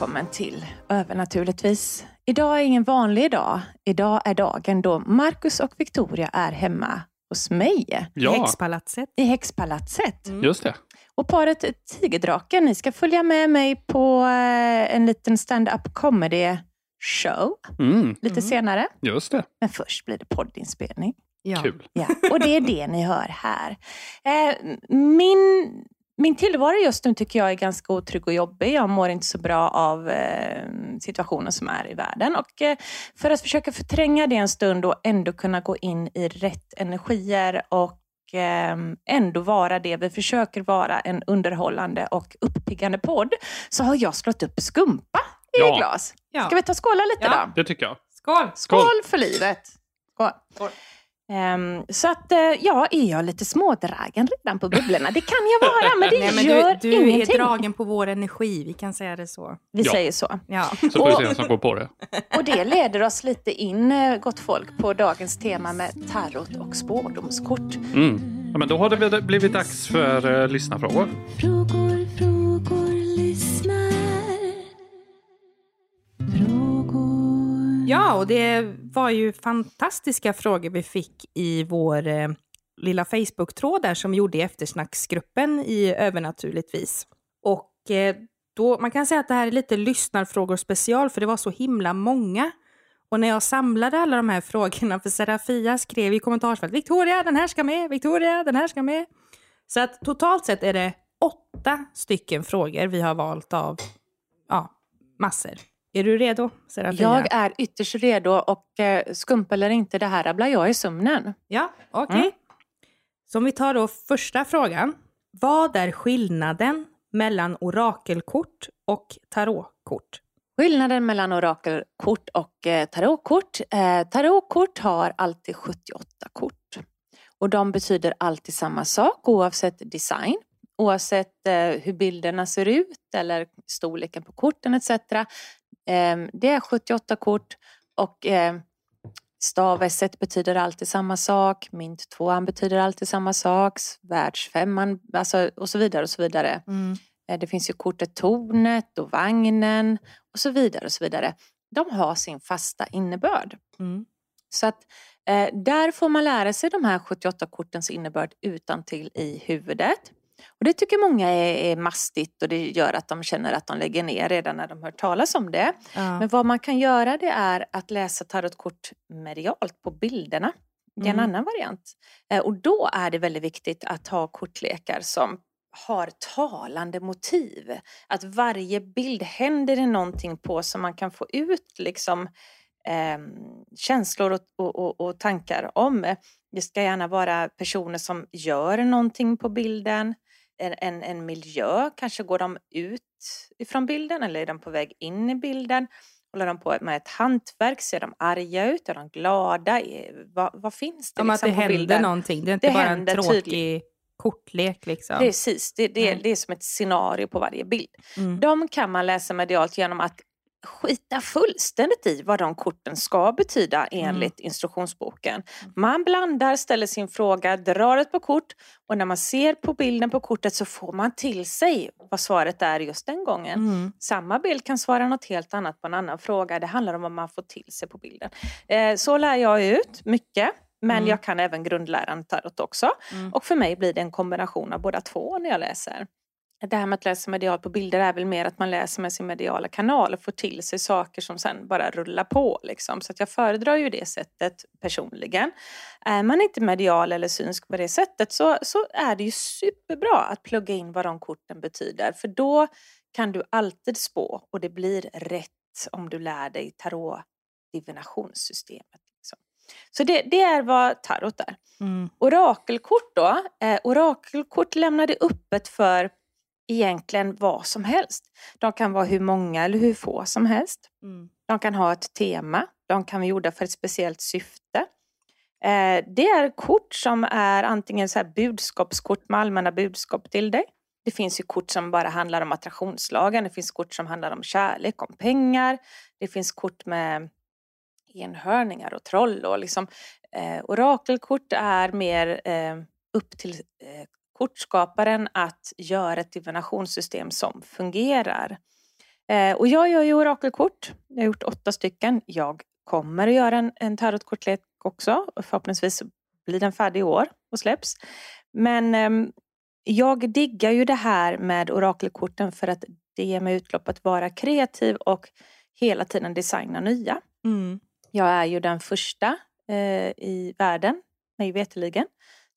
Välkommen till Övernaturligtvis. Idag är ingen vanlig dag. Idag är dagen då Marcus och Victoria är hemma hos mig I Ja, häxpalatset. i Häxpalatset. just det. Och paret Tigerdraken, ni ska följa med mig på eh, en liten stand-up comedy show Mm, lite senare. just det. Men först blir det poddinspelning. Ja. Kul. Ja, och det är det ni hör här. Eh, min, min tillvaro just nu tycker jag är ganska otrygg och jobbig. Jag mår inte så bra av eh, situationen som är i världen. Och eh, för att försöka förtränga det en stund och ändå kunna gå in i rätt energier och eh, ändå vara det vi försöker vara, en underhållande och uppiggande podd, så har jag slått upp skumpa i Ja. glas. Ja. Ska vi ta och skåla lite Ja. då? Det tycker jag. Skål! Skål för livet! Skål. Skål. Ehm, så att, eh, ja, är jag lite smådragen redan på bubblorna? Det kan jag vara, men det Nej, men gör du, du är ingenting. dragen på vår energi, vi kan säga det så. Vi Ja. säger så. Ja. Så får vi se vem som går på det. Och det leder oss lite in, eh, gott folk, på dagens tema med tarot och spårdomskort. Mm. Ja, men då har det blivit dags för uh, lyssnarfrågor. Ja, och det var ju fantastiska frågor vi fick i vår eh, lilla Facebook-tråd där som vi gjorde i eftersnacksgruppen i Övernaturligtvis. Och eh, då, man kan säga att det här är lite lyssnarfrågor special, för det var så himla många. Och när jag samlade alla de här frågorna, för Serafia skrev i kommentarsfältet Victoria, den här ska med, Victoria, den här ska med. Så att totalt sett är det åtta stycken frågor vi har valt av, ja, massor. Är du redo, Serafia? Jag är ytterst redo och eh, skumpa eller inte, det här rabblar jag i sömnen. Ja, okej. Mm. Så om vi tar då första frågan. Vad är skillnaden mellan orakelkort och tarotkort? Skillnaden mellan orakelkort och eh, tarotkort. Eh, tarotkort har alltid 78 kort. Och de betyder alltid samma sak oavsett design. Oavsett eh, hur bilderna ser ut eller storleken på korten etc. Eh, det är 78 kort och eh, stav-S betyder alltid samma sak. Mynt 2 betyder alltid samma sak. Världsfemman alltså, och så vidare och så vidare. Eh, Det finns ju kortet Tornet och Vagnen och så vidare och så vidare. De har sin fasta innebörd. Mm. Så att eh, där får man lära sig de här 78 kortens innebörd utan till i huvudet. Och det tycker många är, är mastigt och det gör att de känner att de lägger ner redan när de hör talas om det. Ja. Men vad man kan göra det är att läsa tarotkort medialt på bilderna. Det är en Mm. annan variant. Eh, Och då är det väldigt viktigt att ha kortlekar som har talande motiv. Att varje bild händer det någonting på så man kan få ut liksom ehm, känslor och, och, och, och tankar om. Det ska gärna vara personer som gör någonting på bilden. En, en, miljö, kanske går de ut ifrån bilden eller är de på väg in i bilden? Håller de på med ett hantverk? Ser de arga ut? Är de glada? Är- Vad, vad finns det Om att liksom det på händer bilden? någonting. Det är inte Det bara en tråkig tydligt. kortlek liksom. Precis, det, det, Mm. det är som ett scenario på varje bild. Mm. De kan man läsa medialt genom att skita fullständigt i vad de korten ska betyda enligt instruktionsboken. Man blandar, ställer sin fråga, drar ett par kort och när man ser på bilden på kortet så får man till sig vad svaret är just den gången. Mm. Samma bild kan svara något helt annat på en annan fråga. Det handlar om vad man får till sig på bilden. Eh, så lär jag ut mycket. Men Mm. jag kan även grundläran tarot också. Mm. Och för mig blir det en kombination av båda två när jag läser. Det här med att läsa medialt på bilder är väl mer att man läser med sin mediala kanal och får till sig saker som sen bara rullar på. Liksom. Så att jag föredrar ju det sättet personligen. Är man inte medial eller synsk på det sättet så, så är det ju superbra att plugga in vad de korten betyder. För då kan du alltid spå och det blir rätt om du lär dig tarot divinationssystemet. Liksom. Så det, det, är vad tarot är. Mm. Orakelkort då, eh, orakelkort lämnade öppet för egentligen vad som helst. De kan vara hur många eller hur få som helst. Mm. De kan ha ett tema, de kan vara gjorda för ett speciellt syfte. Eh, det är kort som är antingen så budskapskort med allmänna budskap till dig. Det finns ju kort som bara handlar om attraktionslagen, det finns kort som handlar om kärlek, om pengar. Det finns kort med enhörningar och troll och liksom eh, orakelkort är mer eh, upp till eh, kortskaparen att göra ett divinationssystem som fungerar. Eh, och jag gör ju orakelkort. Jag har gjort åtta stycken. Jag kommer att göra en, en tarotkortlek också. Förhoppningsvis blir den färdig i år och släpps. Men eh, jag diggar ju det här med orakelkorten för att det ger mig utlopp att vara kreativ och hela tiden designa nya. Mm. Jag är ju den första eh, i världen, mig veterligen,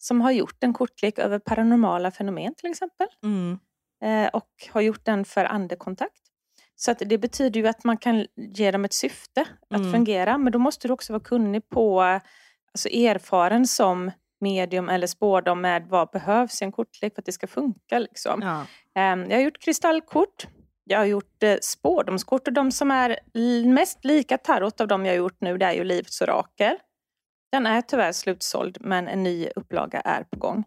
som har gjort en kortlek över paranormala fenomen till exempel. Mm. Eh, och har gjort den för andekontakt. Så att det betyder ju att man kan ge dem ett syfte att mm. fungera. Men då måste du också vara kunnig på, alltså erfaren som medium eller spårdom med vad behövs i en kortlek för att det ska funka. Liksom. Ja. Eh, jag har gjort kristallkort. Jag har gjort eh, spårdomskort och de som är mest lika tarot av de jag har gjort nu det är ju Livets orakel. Den är tyvärr slutsåld men en ny upplaga är på gång.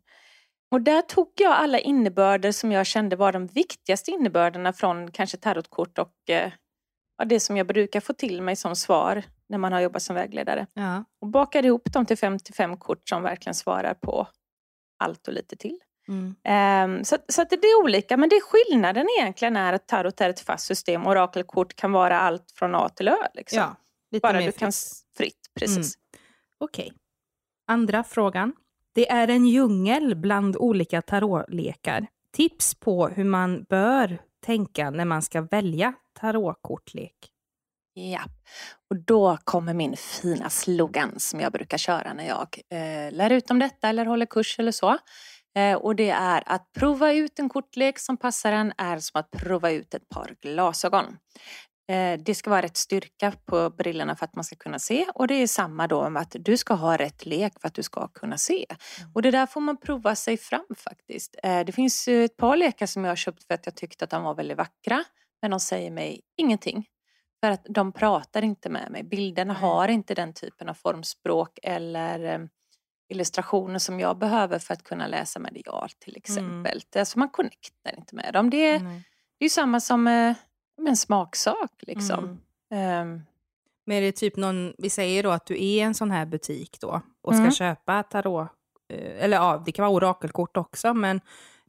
Och där tog jag alla innebörder som jag kände var de viktigaste innebörderna från kanske tarotkort och eh, det som jag brukar få till mig som svar när man har jobbat som vägledare. Ja. Och bakade ihop dem till 55 kort som verkligen svarar på allt och lite till. Mm. Um, så, så det är olika, men det skillnaden egentligen är att tarot är ett fast system. Orakelkort kan vara allt från A till Ö. Liksom. Ja, Bara du fritt. kan fritt, precis. Mm. Okej. Okay. Andra frågan. Det är en djungel bland olika tarotlekar. Tips på hur man bör tänka när man ska välja tarotkortlek? Ja, och då kommer min fina slogan som jag brukar köra när jag eh, lär ut om detta eller håller kurs eller så. Eh, och det är att prova ut en kortlek som passar en är som att prova ut ett par glasögon. Eh, det ska vara rätt styrka på brillorna för att man ska kunna se och det är samma då med att du ska ha rätt lek för att du ska kunna se. Mm. Och det där får man prova sig fram faktiskt. Eh, det finns ett par lekar som jag har köpt för att jag tyckte att de var väldigt vackra men de säger mig ingenting. För att de pratar inte med mig. Bilderna har inte den typen av formspråk eller eh, illustrationer som jag behöver för att kunna läsa medialt till mm. exempel. Mm. Alltså man connectar inte med dem. Det är, mm. det är samma som en smaksak liksom. Mm. Um. Men är det typ någon, vi säger då att du är en sån här butik då och ska mm. köpa tarot, eh, eller ja, det kan vara orakelkort också, men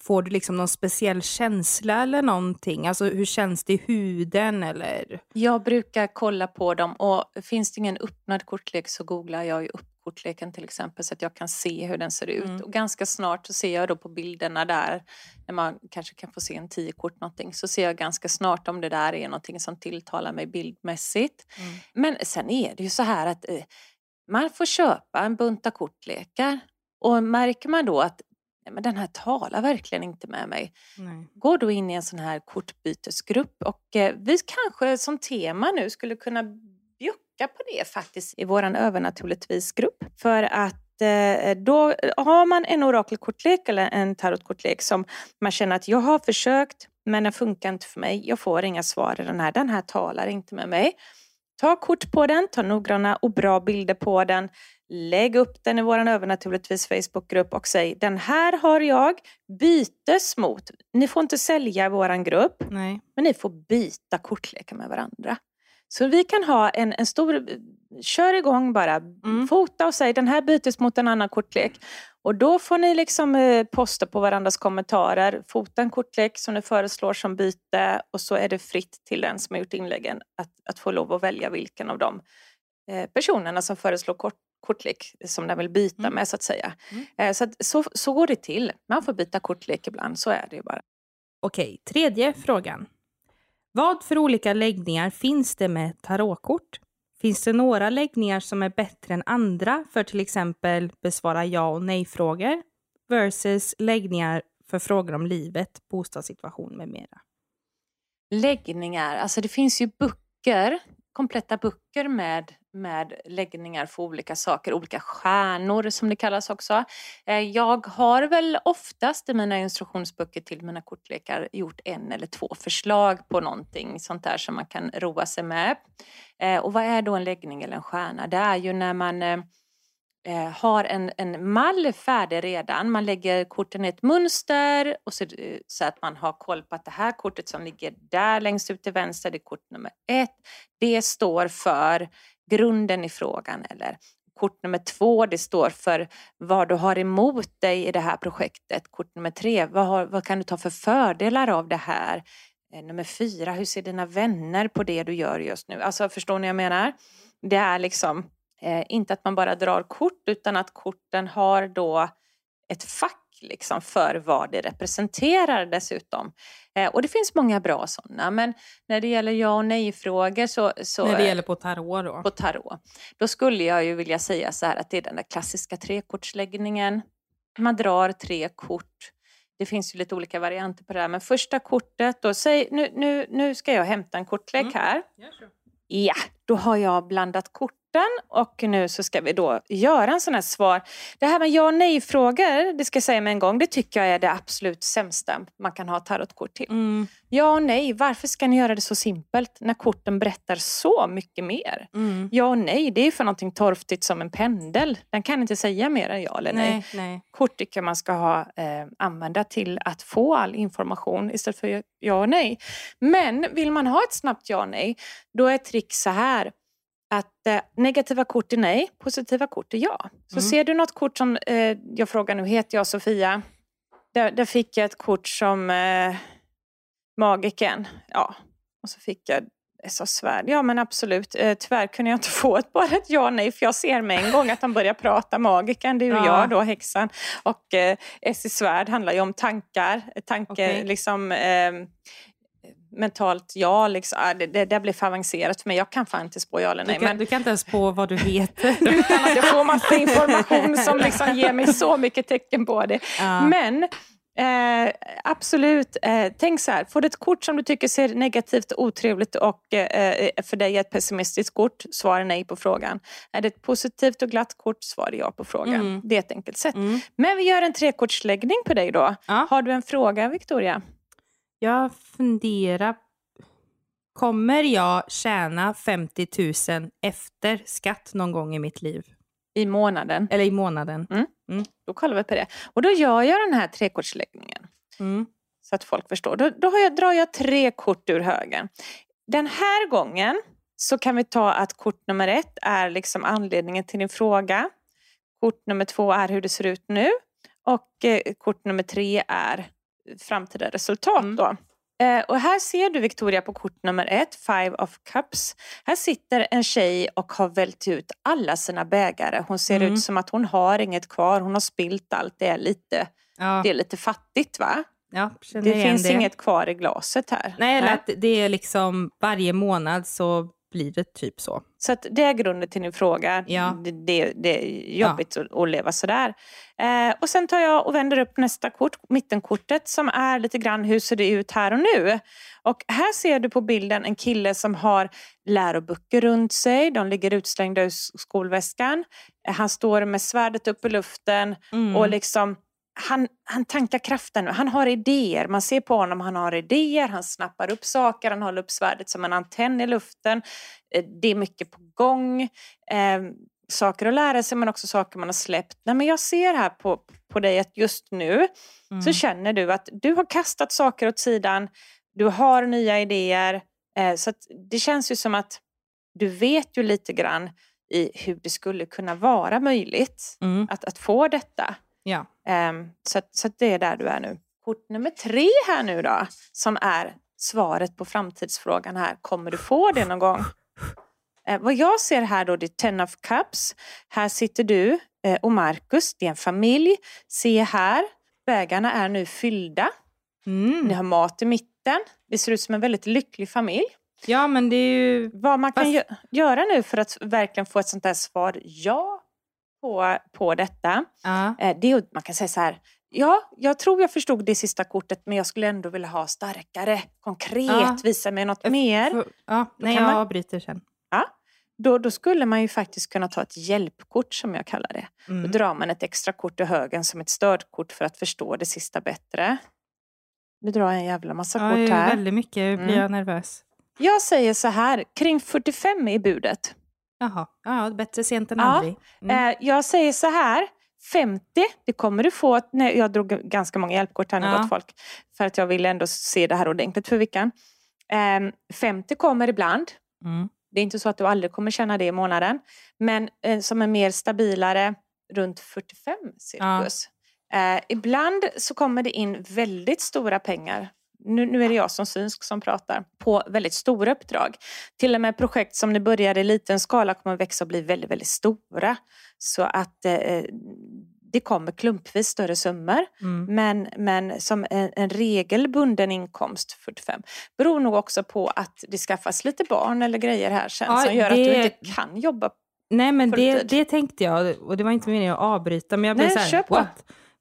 får du liksom någon speciell känsla eller någonting? Alltså hur känns det i huden eller? Jag brukar kolla på dem och finns det ingen öppnad kortlek så googlar jag ju upp kortleken till exempel så att jag kan se hur den ser ut. Mm. Och ganska snart så ser jag då på bilderna där, när man kanske kan få se en tio kort någonting, så ser jag ganska snart om det där är någonting som tilltalar mig bildmässigt. Mm. Men sen är det ju så här att eh, man får köpa en bunta kortlekar och märker man då att men den här talar verkligen inte med mig. Nej. Gå då in i en sån här kortbytesgrupp och eh, vi kanske som tema nu skulle kunna bjucka på det faktiskt i våran övernaturligtvis-grupp. För att eh, då har man en orakelkortlek eller en tarotkortlek som man känner att jag har försökt men den funkar inte för mig. Jag får inga svar i den här. Den här talar inte med mig. Ta kort på den, ta noggranna och bra bilder på den. Lägg upp den i vår övernaturligtvis Facebookgrupp och säg den här har jag bytes mot. Ni får inte sälja i vår grupp, Nej. men ni får byta kortlekar med varandra. Så vi kan ha en, en stor, kör igång bara, mm. fota och säg den här bytes mot en annan kortlek. Och då får ni liksom eh, posta på varandras kommentarer, fota en kortlek som ni föreslår som byte och så är det fritt till den som har gjort inläggen att, att få lov att välja vilken av de eh, personerna som föreslår kort, kortlek som den vill byta mm. med så att säga. Mm. Eh, så, att, så, så går det till. Man får byta kortlek ibland, så är det ju bara. Okej, tredje frågan. Vad för olika läggningar finns det med tarotkort? Finns det några läggningar som är bättre än andra för till exempel besvara ja och nej-frågor versus läggningar för frågor om livet, bostadssituation med mera? Läggningar, alltså det finns ju böcker, kompletta böcker med, med läggningar för olika saker, olika stjärnor som det kallas också. Eh, jag har väl oftast i mina instruktionsböcker till mina kortlekar gjort en eller två förslag på någonting sånt där som man kan roa sig med. Eh, och vad är då en läggning eller en stjärna? Det är ju när man eh, har en, en mall färdig redan. Man lägger korten i ett mönster och så, så, att man har koll på att det här kortet som ligger där längst ut till vänster, det är kort nummer ett. Det står för grunden i frågan eller kort nummer två, det står för vad du har emot dig i det här projektet. Kort nummer tre, vad, har, vad kan du ta för fördelar av det här? Eh, nummer fyra, hur ser dina vänner på det du gör just nu? Alltså förstår ni vad jag menar? Det är liksom Eh, inte att man bara drar kort utan att korten har då ett fack liksom för vad det representerar dessutom. Eh, och det finns många bra sådana men när det gäller ja och nej-frågor så, så... När det gäller på tarot då? På tarot. Då skulle jag ju vilja säga så här att det är den där klassiska trekortsläggningen. Man drar tre kort. Det finns ju lite olika varianter på det här men första kortet då, säg nu, nu, nu ska jag hämta en kortlek mm. här. Mm. Ja, då har jag blandat kort och nu så ska vi då göra en sån här svar. Det här med ja och nej-frågor, det ska jag säga med en gång, det tycker jag är det absolut sämsta man kan ha tarotkort till. Mm. Ja och nej, varför ska ni göra det så simpelt när korten berättar så mycket mer? Mm. Ja och nej, det är för någonting torftigt som en pendel. Den kan inte säga mer än ja eller nej. nej, nej. Kort tycker man ska ha, eh, använda till att få all information istället för ja och nej. Men vill man ha ett snabbt ja och nej, då är ett trick så här att eh, negativa kort är nej, positiva kort är ja. Så mm. ser du något kort som, eh, jag frågar nu, heter jag Sofia? Där, där fick jag ett kort som eh, magiken. Ja, och så fick jag så svärd. Ja men absolut. Eh, tyvärr kunde jag inte få ett, bara ett ja nej för jag ser med en gång att han börjar prata magiken. Det är ju ja. jag då, häxan. Och eh, Essie svärd handlar ju om tankar. Tanke, okay. liksom, eh, mentalt ja, liksom, äh, det, det, det blir för avancerat för mig. Jag kan fan inte spå ja eller nej. Du kan, men... du kan inte ens spå vad du heter. Utan att jag får massa information som liksom ger mig så mycket tecken på det. Ja. Men Eh, absolut. Eh, tänk så här, får du ett kort som du tycker ser negativt och otrevligt och eh, för dig är ett pessimistiskt kort, svara nej på frågan. Är det ett positivt och glatt kort, svara ja på frågan. Mm. Det är ett enkelt sätt. Mm. Men vi gör en trekortsläggning på dig då. Ja. Har du en fråga, Victoria? Jag funderar. Kommer jag tjäna 50 000 efter skatt någon gång i mitt liv? I månaden? Eller i månaden. Mm. Mm. Då kollar vi på det. Och då gör jag den här trekortsläggningen. Mm. Så att folk förstår. Då, då jag, drar jag tre kort ur högen. Den här gången så kan vi ta att kort nummer ett är liksom anledningen till din fråga. Kort nummer två är hur det ser ut nu. Och eh, kort nummer tre är framtida resultat. Mm. Då. Eh, och här ser du Victoria på kort nummer ett, Five of Cups. Här sitter en tjej och har vält ut alla sina bägare. Hon ser mm. ut som att hon har inget kvar. Hon har spilt allt. Det är lite, ja. det är lite fattigt va? Ja, det finns det. inget kvar i glaset här. Nej, eller att det är liksom varje månad så blir det typ så. Så att det är grunden till din fråga. Ja. Det, det, det är jobbigt ja. att, att, leva sådär. Eh, och sen tar jag och vänder upp nästa kort, mittenkortet, som är lite grann hur ser det ut här och nu. Och här ser du på bilden en kille som har läroböcker runt sig. De ligger utslängda ur skolväskan. Han står med svärdet upp i luften mm. och liksom han, han tankar kraften. Han har idéer. Man ser på honom, han har idéer. Han snappar upp saker. Han håller upp svärdet som en antenn i luften. Eh, det är mycket på gång. Eh, saker att lära sig men också saker man har släppt. Nej, men jag ser här på, på dig att just nu mm. så känner du att du har kastat saker åt sidan. Du har nya idéer. Eh, så det känns ju som att du vet ju lite grann i hur det skulle kunna vara möjligt mm. att, att få detta. Ja. Um, så, så det är där du är nu. Kort nummer tre här nu då, som är svaret på framtidsfrågan här. Kommer du få det någon gång? Eh, vad jag ser här då, det är Ten of Cups. Här sitter du eh, och Marcus, det är en familj. Se här, bägarna är nu fyllda. Mm. Ni har mat i mitten. Det ser ut som en väldigt lycklig familj. Ja, men det är ju... Vad man kan Fast- gö- göra nu för att verkligen få ett sånt där svar ja på, på detta. Ja. Eh, det är man kan säga så här. Ja, jag tror jag förstod det sista kortet men jag skulle ändå vilja ha starkare, konkret, Ja. visa mig något mer. Ja, nej, jag man- avbryter sen. Ja. Då, då skulle man ju faktiskt kunna ta ett hjälpkort som jag kallar det. Då Mm. drar man ett extra kort i högen som ett stödkort för att förstå det sista bättre. Nu drar jag en jävla massa Ja, kort är här. väldigt mycket blir Mm. jag nervös. Jag säger så här, kring 45 i budet. Jaha, ja, bättre sent än Ja, aldrig. Mm. Eh, jag säger så här, 50, det kommer du få. Nej, jag drog ganska många hjälpkort här nu Ja. gott folk. För att jag ville ändå se det här ordentligt för veckan. Eh, 50 kommer ibland. Mm. Det är inte så att du aldrig kommer känna det i månaden. Men eh, som är mer stabilare, runt 45 cirkus. Eh, ibland så kommer det in väldigt stora pengar. Nu, nu är det jag som synsk som pratar. På väldigt stora uppdrag. Till och med projekt som ni börjar i liten skala kommer växa och bli väldigt, väldigt stora. Så att eh, det kommer klumpvis större summor. Mm. Men, men som en, en regelbunden inkomst 45 beror nog också på att det skaffas lite barn eller grejer här sen Ja, som gör att det- du inte kan jobba. Nej, men det, det tänkte jag och det var inte meningen att avbryta, men jag blev Nej, så här, kör på.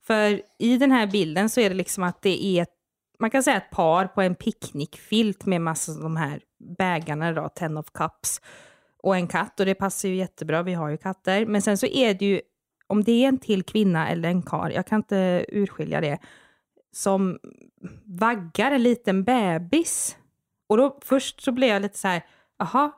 För i den här bilden så är det liksom att det är, ett, man kan säga ett par på en picknickfilt med massa av de här bägarna då, ten of cups, och en katt och det passar ju jättebra, vi har ju katter. Men sen så är det ju, om det är en till kvinna eller en kar, jag kan inte urskilja det, som vaggar en liten bebis. Och då först så blev jag lite så här, aha,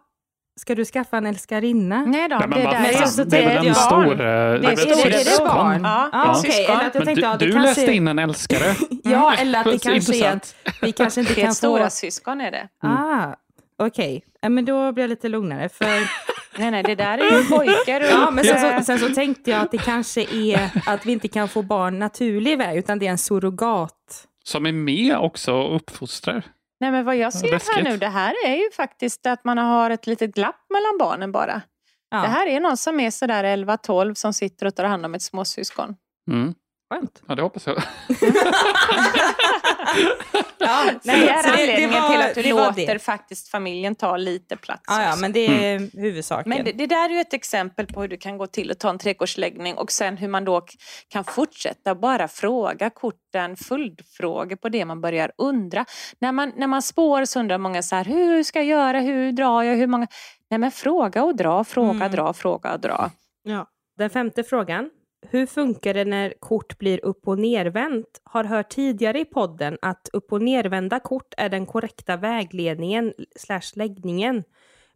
ska du skaffa en älskarinna? Nej då, Nej, men det där Men så det är väl en jag- stor... barn. eh, Det är- det- det barn? Ja, Ja, eller att jag Men tänkte, du, du kanske, läste in en älskare. Ja, eller att det kanske är att vi kanske inte kan ett stora få... syskon är det. Ah, okej. Ja, men då blir jag lite lugnare. För, Nej, nej, det där är ju pojkar. ja, men sen och- så, sen så tänkte jag att det kanske är att vi inte kan få barn naturlig väg, utan det är en surrogat. Som är med också och uppfostrar. Nej, men vad jag ser här Läskigt. nu, det här är ju faktiskt att man har ett litet glapp mellan barnen bara. Ja, Det här är någon som är sådär 11-12 som sitter och tar hand om ett småsyskon. Mm. Skönt. Ja, det hoppas jag. Ja, Nej, det är så anledningen var- till att du det låter det. faktiskt familjen ta lite plats. Ja, ja, men det är huvudsaken. Men det, det där är ju ett exempel på hur du kan gå till och ta en trädgårdsläggning och sen hur man då kan fortsätta bara fråga korten följdfrågor på det man börjar undra. När man, när man spår så undrar många så här, hur ska jag göra, hur drar jag, hur många... Nej men fråga och dra, fråga, Mm. dra, fråga och dra. Ja. Den femte frågan. Hur funkar det när kort blir upp och nervänt? Har hört tidigare i podden att upp och nervända kort är den korrekta vägledningen slash läggningen.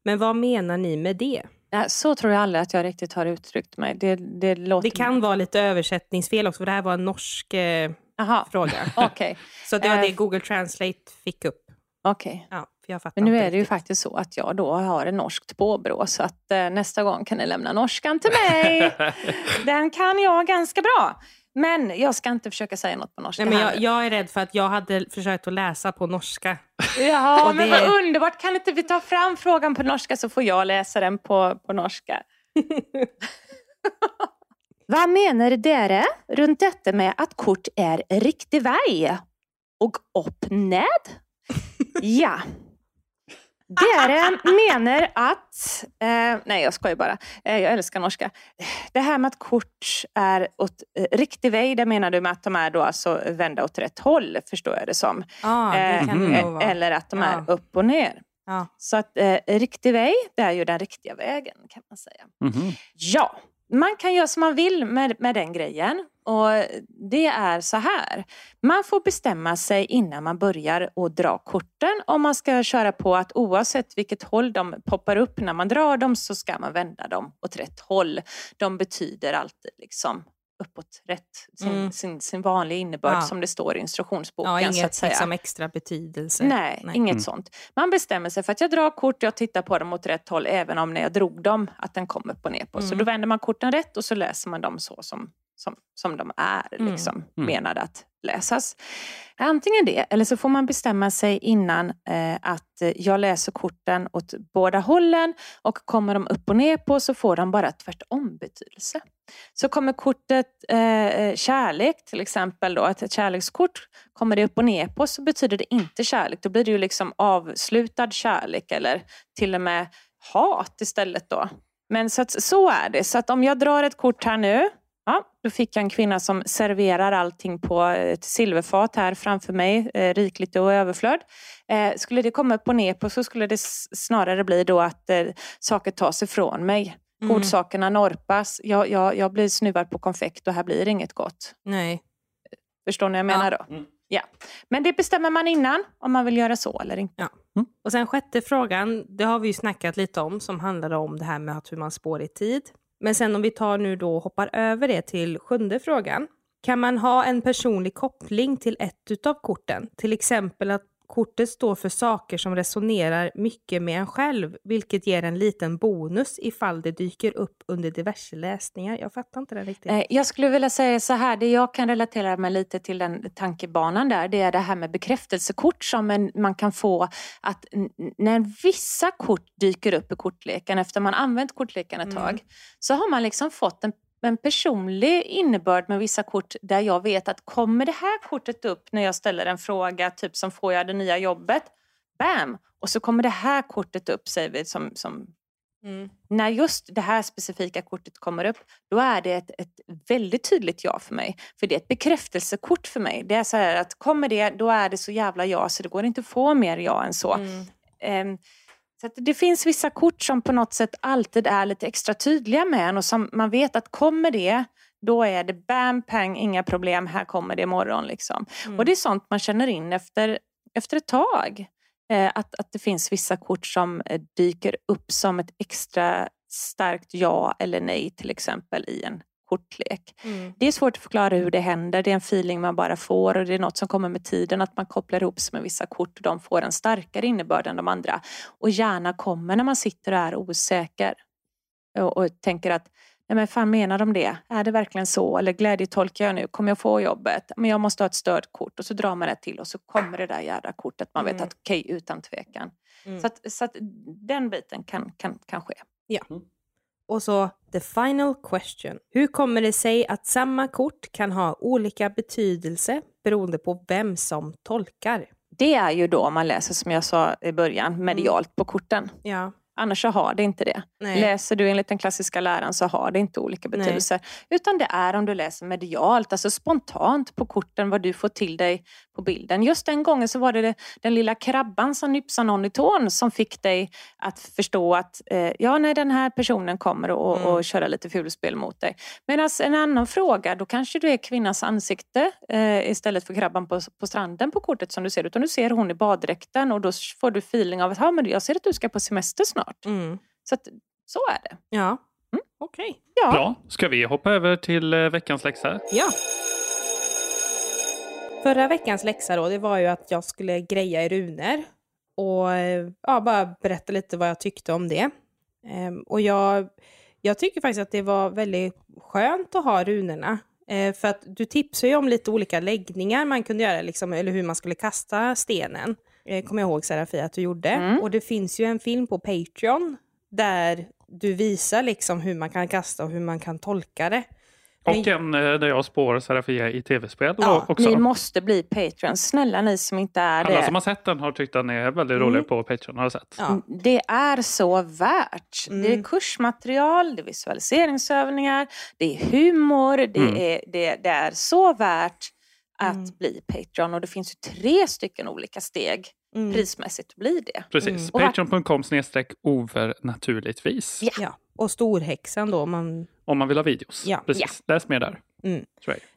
Men vad menar ni med det? Så tror jag aldrig att jag riktigt har uttryckt mig. Det, det låter... Det kan vara lite översättningsfel också, för det här var en norsk eh, fråga. okej. Så det var Eh, det Google Translate fick upp. okej. Ja, för jag fattar Men nu inte är det ju faktiskt så att jag då har en norskt påbrå så att eh, nästa gång kan ni lämna norskan till mig. Den kan jag ganska bra. Men jag ska inte försöka säga något på norska Nej, men jag, jag är rädd för att jag hade försökt att läsa på norska. Ja, och men det- vad underbart. Kan inte vi ta fram frågan på norska så får jag läsa den på, på norska. Vad menar dere runt detta med att kort är riktig väg och upp ned? Ja. Dere menar att... Eh, nej, jag skojar bara. Eh, jag älskar norska. Det här med att kort är åt eh, riktig väg, det menar du med att de är då alltså vända åt rätt håll, förstår jag det som. Ja, det vara. Eller att de är Ja. upp och ner. Ja. Så att eh, riktig väg, det är ju den riktiga vägen kan man säga. Mhm. Ja, man kan göra som man vill med, med den grejen. Och det är så här. Man får bestämma sig innan man börjar att dra korten om man ska köra på att oavsett vilket håll de poppar upp när man drar dem så ska man vända dem åt rätt håll. De betyder alltid liksom uppåt rätt, sin, Mm. sin, sin vanliga innebörd Ja. som det står i instruktionsboken. Ja, så att inget säga. liksom, extra betydelse. Nej, inget sånt. Man bestämmer sig för att jag drar kort, jag tittar på dem åt rätt håll även om när jag drog dem att den kom upp och ner på. Så Mm. då vänder man korten rätt och så läser man dem så som, som, som de är Mm. liksom, Mm. menade att läsas. Antingen det, eller så får man bestämma sig innan eh, att eh, jag läser korten åt båda hållen och kommer de upp och ner på så får de bara tvärtom betydelse. Så kommer kortet eh, eh kärlek till exempel, då, ett kärlekskort, kommer det upp och ner på så betyder det inte kärlek. Då blir det ju liksom avslutad kärlek eller till och med hat istället då. Men så, att, så är det. Så att om jag drar ett kort här nu Ja, då fick jag en kvinna som serverar allting på ett silverfat här framför mig, eh, rikligt och överflöd. Eh, skulle det komma upp och ner på så skulle det snarare bli då att eh, saker tas ifrån mig. Mm. Godsakerna norpas, jag, jag, jag blir snuvad på konfekt och här blir inget gott. Nej. Förstår ni vad jag menar ja. då? Mm. Ja. Men det bestämmer man innan om man vill göra så eller inte. Ja. Mm. Och sen sjätte frågan, det har vi ju snackat lite om, som handlar om det här med att hur man spår i tid. Men sen om vi tar nu då hoppar över det till sjunde frågan. Kan man ha en personlig koppling till ett utav korten? Till exempel att kortet står för saker som resonerar mycket med en själv, vilket ger en liten bonus ifall det dyker upp under diverse läsningar. Jag fattar inte det riktigt. Eh, jag skulle vilja säga så här, det jag kan relatera mig lite till den tankebanan där, det är det här med bekräftelsekort som en, man kan få att när vissa kort dyker upp i kortleken efter man använt kortleken ett mm. tag, så har man liksom fått en en personlig innebörd med vissa kort där jag vet att kommer det här kortet upp när jag ställer en fråga, typ som får jag det nya jobbet? Bam! Och så kommer det här kortet upp, säger vi, som, som Mm. När just det här specifika kortet kommer upp, då är det ett, ett, väldigt tydligt ja för mig. För det är ett bekräftelsekort för mig. Det är så här att kommer det, då är det så jävla ja så det går inte att få mer ja än så. Mm. Um, så det finns vissa kort som på något sätt alltid är lite extra tydliga med en och som man vet att kommer det, då är det bam, pang, inga problem, här kommer det imorgon. Liksom. Mm. Och det är sånt man känner in efter, efter ett tag. Eh, att, att det finns vissa kort som eh, dyker upp som ett extra starkt ja eller nej till exempel i en kortlek. Mm. Det är svårt att förklara hur det händer. Det är en feeling man bara får och det är något som kommer med tiden. Att man kopplar ihop sig med vissa kort och de får en starkare innebörd än de andra. Och gärna kommer när man sitter och är osäker. Och, och tänker att Nej men fan menar de det? Är det verkligen så? Eller glädjetolkar jag nu? Kommer jag få jobbet? Men jag måste ha ett stödkort och så drar man det till och så kommer det där jävla kortet. Man vet mm. att okej, okay, utan tvekan. Mm. Så, att, så att den biten kan, kan, kan ske. Ja. Och så the final question. Hur kommer det sig att samma kort kan ha olika betydelse beroende på vem som tolkar? Det är ju då man läser som jag sa i början medialt mm. på korten. Ja. Annars så har det inte det. Nej. Läser du enligt den klassiska läran så har det inte olika betydelser. Nej. Utan det är om du läser medialt, alltså spontant på korten vad du får till dig på bilden. Just den gången så var det den lilla krabban som nypsade någon i tån som fick dig att förstå att eh, ja, nej, den här personen kommer och, mm. och köra lite fulspel mot dig. Medan en annan fråga, då kanske du är kvinnans ansikte eh, istället för krabban på, på stranden på kortet som du ser. Utan du ser hon i baddräkten och då får du feeling av att ja, men jag ser att du ska på semester snart snart. Mm. Så att, så är det. Ja, mm. okej. Okay. Ja. Bra. Ska vi hoppa över till eh, veckans läxa? Ja. Förra veckans läxa då, det var ju att jag skulle greja i runor och eh, ja, bara berätta lite vad jag tyckte om det. Ehm, och jag, jag tycker faktiskt att det var väldigt skönt att ha runorna. Eh, för att du tipsade ju om lite olika läggningar man kunde göra, liksom, eller hur man skulle kasta stenen eh, kommer jag ihåg Serafia att du gjorde. Mm. Och det finns ju en film på Patreon där du visar liksom hur man kan kasta och hur man kan tolka det. Och en eh, där jag spår Serafia i tv-spel ja, också. Ni måste bli Patreon. Snälla ni som inte är det. Alla som har sett den har tyckt att den är väldigt rolig mm. på Patreon. Har sett. Ja. Det är så värt. Mm. Det är mm. kursmaterial, det är visualiseringsövningar, det är humor, det, mm. är, det, det är så värt att mm. bli Patreon och det finns ju tre stycken olika steg mm. prismässigt att bli det. Precis, mm. patreon.com snedstreck over naturligtvis. Ja. ja. och storhäxan då om man... Om man vill ha videos. Ja. Precis, ja. läs mer där. Mm.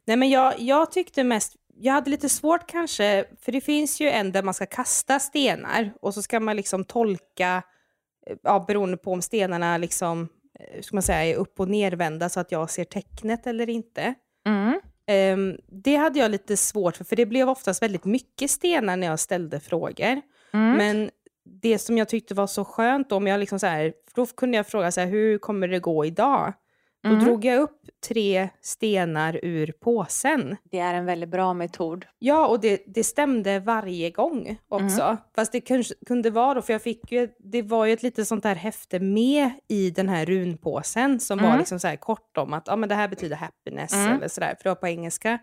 Nej men jag, jag tyckte mest, jag hade lite svårt kanske, för det finns ju en där man ska kasta stenar och så ska man liksom tolka, ja beroende på om stenarna liksom, eh, ska man säga, är upp och nervända så att jag ser tecknet eller inte. Mm. Um, det hade jag lite svårt för, för det blev oftast väldigt mycket stenar när jag ställde frågor. Mm. Men det som jag tyckte var så skönt, om jag liksom så här, då kunde jag fråga så här, hur kommer det gå idag? Då Mm. drog jag upp tre stenar ur påsen. Det är en väldigt bra metod. Ja, och det, det stämde varje gång också. Mm. Fast det kanske kunde vara då, för jag fick ju, det var ju ett litet sånt här häfte med i den här runpåsen som var Mm. liksom så kort om att ja, men det här betyder happiness Mm. eller sådär, för det var på engelska.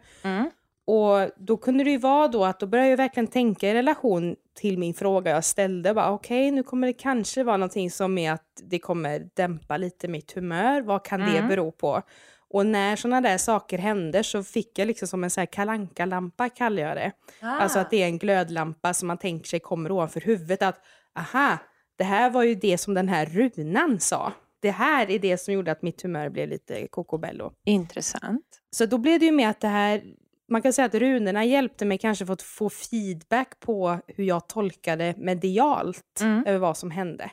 Och då kunde det ju vara då att då började jag verkligen tänka i relation till min fråga jag ställde. Okej, nu kommer det kanske vara någonting som är att det kommer dämpa lite mitt humör. Vad kan det Mm. bero på? Och när sådana där saker händer så fick jag liksom som en så här lampa kallar jag det. Alltså Ah. att det är en glödlampa som man tänker sig kommer ovanför huvudet. Att aha, det här var ju det som den här runan sa. Det här är det som gjorde att mitt humör blev lite kokobello. Intressant. Så då blev det ju med att det här, man kan säga att runorna hjälpte mig kanske för att få feedback på hur jag tolkade medialt Mm. över vad som hände.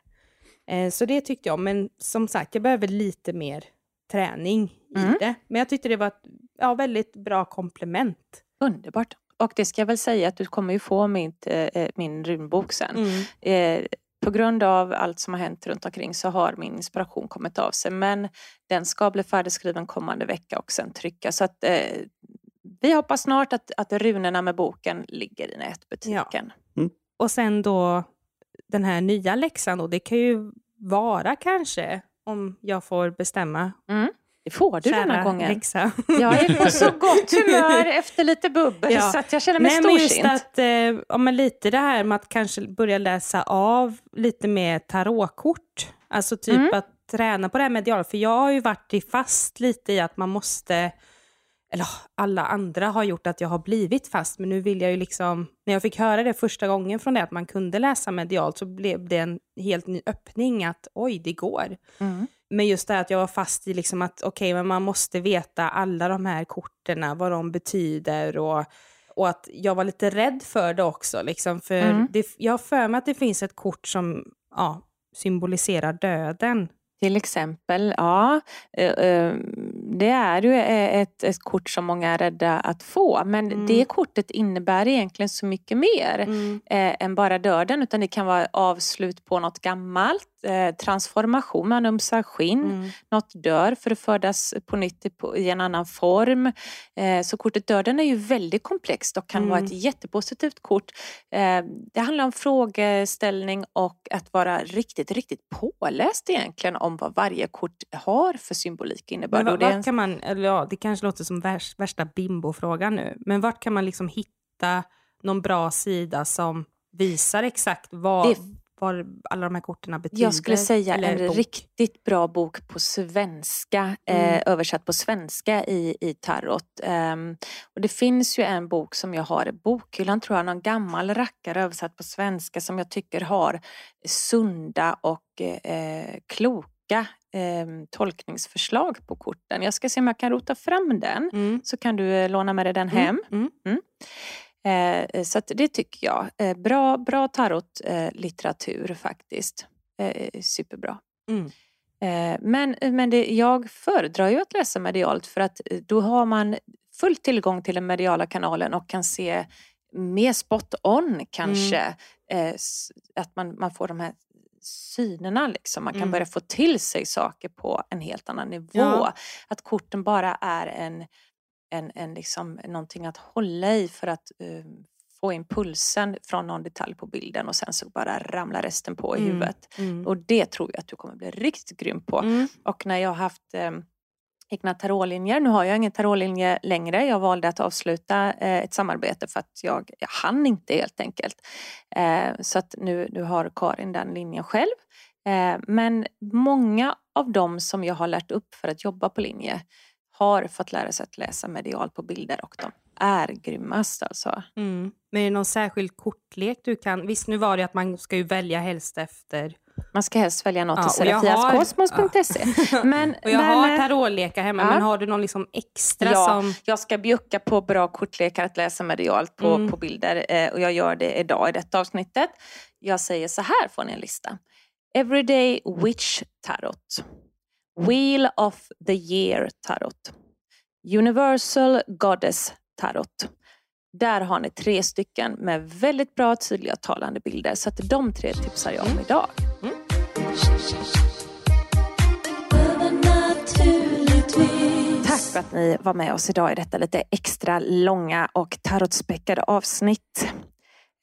Eh, så det tyckte jag, men som sagt, jag behöver lite mer träning i Mm. det. Men jag tyckte det var ett ja, väldigt bra komplement. Underbart. Och det ska jag väl säga att du kommer ju få mitt, eh, min runbok sen. Mm. Eh, på grund av allt som har hänt runt omkring så har min inspiration kommit av sig. Men den ska bli färdigskriven kommande vecka och sen trycka. Så att eh, vi hoppas snart att, att runorna med boken ligger i nätbutiken. Och sen då den här nya läxan då, det kan ju vara kanske, om jag får bestämma, Mm. Det får du denna kära gången. läxa. Jag är på så gott humör efter lite bubbel Ja. så att jag känner mig Nej, men just storsint. att, eh, ja, men lite det här med att kanske börja läsa av lite mer tarotkort. Alltså typ Mm. att träna på det här mediala. För jag har ju varit fast lite i att man måste, eller alla andra har gjort att jag har blivit fast. Men nu vill jag ju liksom, när jag fick höra det första gången från det att man kunde läsa medialt så blev det en helt ny öppning att oj, det går. Mm. Men just det att jag var fast i liksom att okej, men man måste veta alla de här korten, vad de betyder och, och att jag var lite rädd för det också. Liksom, för Mm. det, jag har för mig att det finns ett kort som ja, symboliserar döden. Till exempel, ja. eh, eh, Det är ju eh, ett, ett kort som många är rädda att få. Men Mm. det kortet innebär egentligen så mycket mer eh, än bara döden. Utan det kan vara avslut på något gammalt, eh, transformation, man ömsar skinn, Mm. något dör för att födas på nytt i, en annan form. Eh, så kortet döden är ju väldigt komplext och kan vara Mm. ett jättepositivt kort. Eh, det handlar om frågeställning och att vara riktigt, riktigt påläst egentligen om vad varje kort har för symbolik innebörd. Men vart kan man, ja, det kanske låter som värst, värsta bimbofrågan nu, men vart kan man liksom hitta någon bra sida som visar exakt vad, Det- vad alla de här korten betyder? Jag skulle säga en bok? riktigt bra bok på svenska, Mm. eh, översatt på svenska i, i tarot. Ehm, och det finns ju en bok som jag har i bokhyllan, tror jag, någon gammal rackare översatt på svenska som jag tycker har sunda och eh, kloka eh, tolkningsförslag på korten. Jag ska se om jag kan rota fram den, Mm. så kan du eh, låna med dig den hem. Mm. Mm. Eh, så det tycker jag. Eh, bra bra tarotlitteratur faktiskt. Eh, superbra. Mm. Men men det, jag föredrar ju att läsa medialt för att då har man full tillgång till den mediala kanalen och kan se mer spot on kanske. S- att man, man får de här synerna liksom. Man kan Mm. börja få till sig saker på en helt annan nivå. Ja. Att korten bara är en, en, en liksom, någonting att hålla i för att eh, få impulsen från någon detalj på bilden och sen så bara ramlar resten på i Mm. huvudet. Mm. Och det tror jag att du kommer bli riktigt grym på. Mm. Och när jag har haft eh, egna tarotlinjer, nu har jag ingen tarotlinje längre, jag valde att avsluta eh, ett samarbete för att jag, jag hann inte helt enkelt. Eh, så att nu, nu har Karin den linjen själv. Eh, men många av dem som jag har lärt upp för att jobba på linje har fått lära sig att läsa medialt på bilder och de är grymmast alltså. Mm. Men är det någon särskild kortlek du kan? Visst, nu var det att man ska ju välja helst efter... Man ska helst välja något Ja, har- serafiaskosmos.se. Men, och jag men, har tarotlekar hemma, ja. men har du någon liksom extra Ja, som... jag ska bjucka på bra kortlekar att läsa medialt på, Mm. på bilder eh, och jag gör det idag i detta avsnittet. Jag säger så här får ni en lista. Everyday Witch Tarot. Wheel of the Year Tarot. Universal Goddess Tarot. Där har ni tre stycken med väldigt bra, tydliga och talande bilder. Så att de tre tipsar jag om idag. Övernaturligt för att ni var med oss idag i detta lite extra långa och tarotspäckade avsnitt.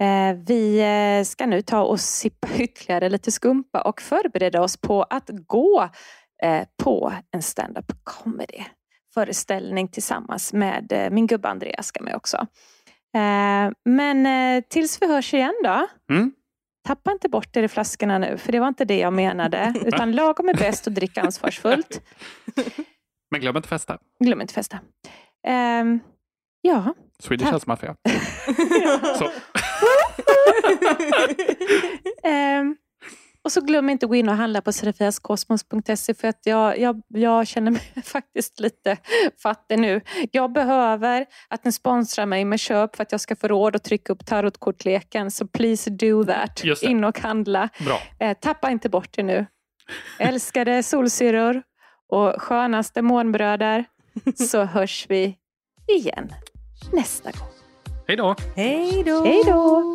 Eh, vi eh, ska nu ta och sippa ytterligare lite skumpa och förbereda oss på att gå på en stand-up comedy föreställning tillsammans med min gubbe Andreas ska med också. Men tills vi hörs igen då. Mm. Tappa inte bort er i flaskorna nu, för det var inte det jag menade. Utan lagom är bäst och drick ansvarsfullt. Men glöm inte festa. Glöm inte festa. Um, ja. Swedish House Mafia. um, och så glöm inte att gå in och handla på serafiaskosmos.se för att jag, jag, jag känner mig faktiskt lite fattig nu. Jag behöver att ni sponsrar mig med köp för att jag ska få råd att trycka upp tarotkortleken. Så please do that. In och handla. Bra. Eh, tappa inte bort det nu. Älskade solsyror och skönaste månbröder så hörs vi igen nästa gång. Hej då! Hej då! Hej då!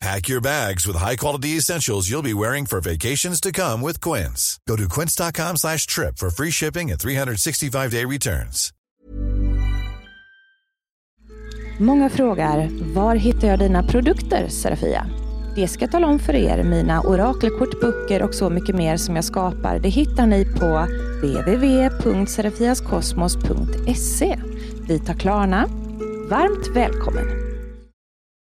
Pack your bags with high-quality essentials you'll be wearing for vacations to come with Quince. Go to quince.com slash trip for free shipping and 365-day returns. Många frågar, var hittar jag dina produkter, Serafia? Det ska jag tala om för er. Mina orakelkort, böcker och så mycket mer som jag skapar, det hittar ni på www.serafiaskosmos.se. Vi tar Klarna. Varmt välkommen!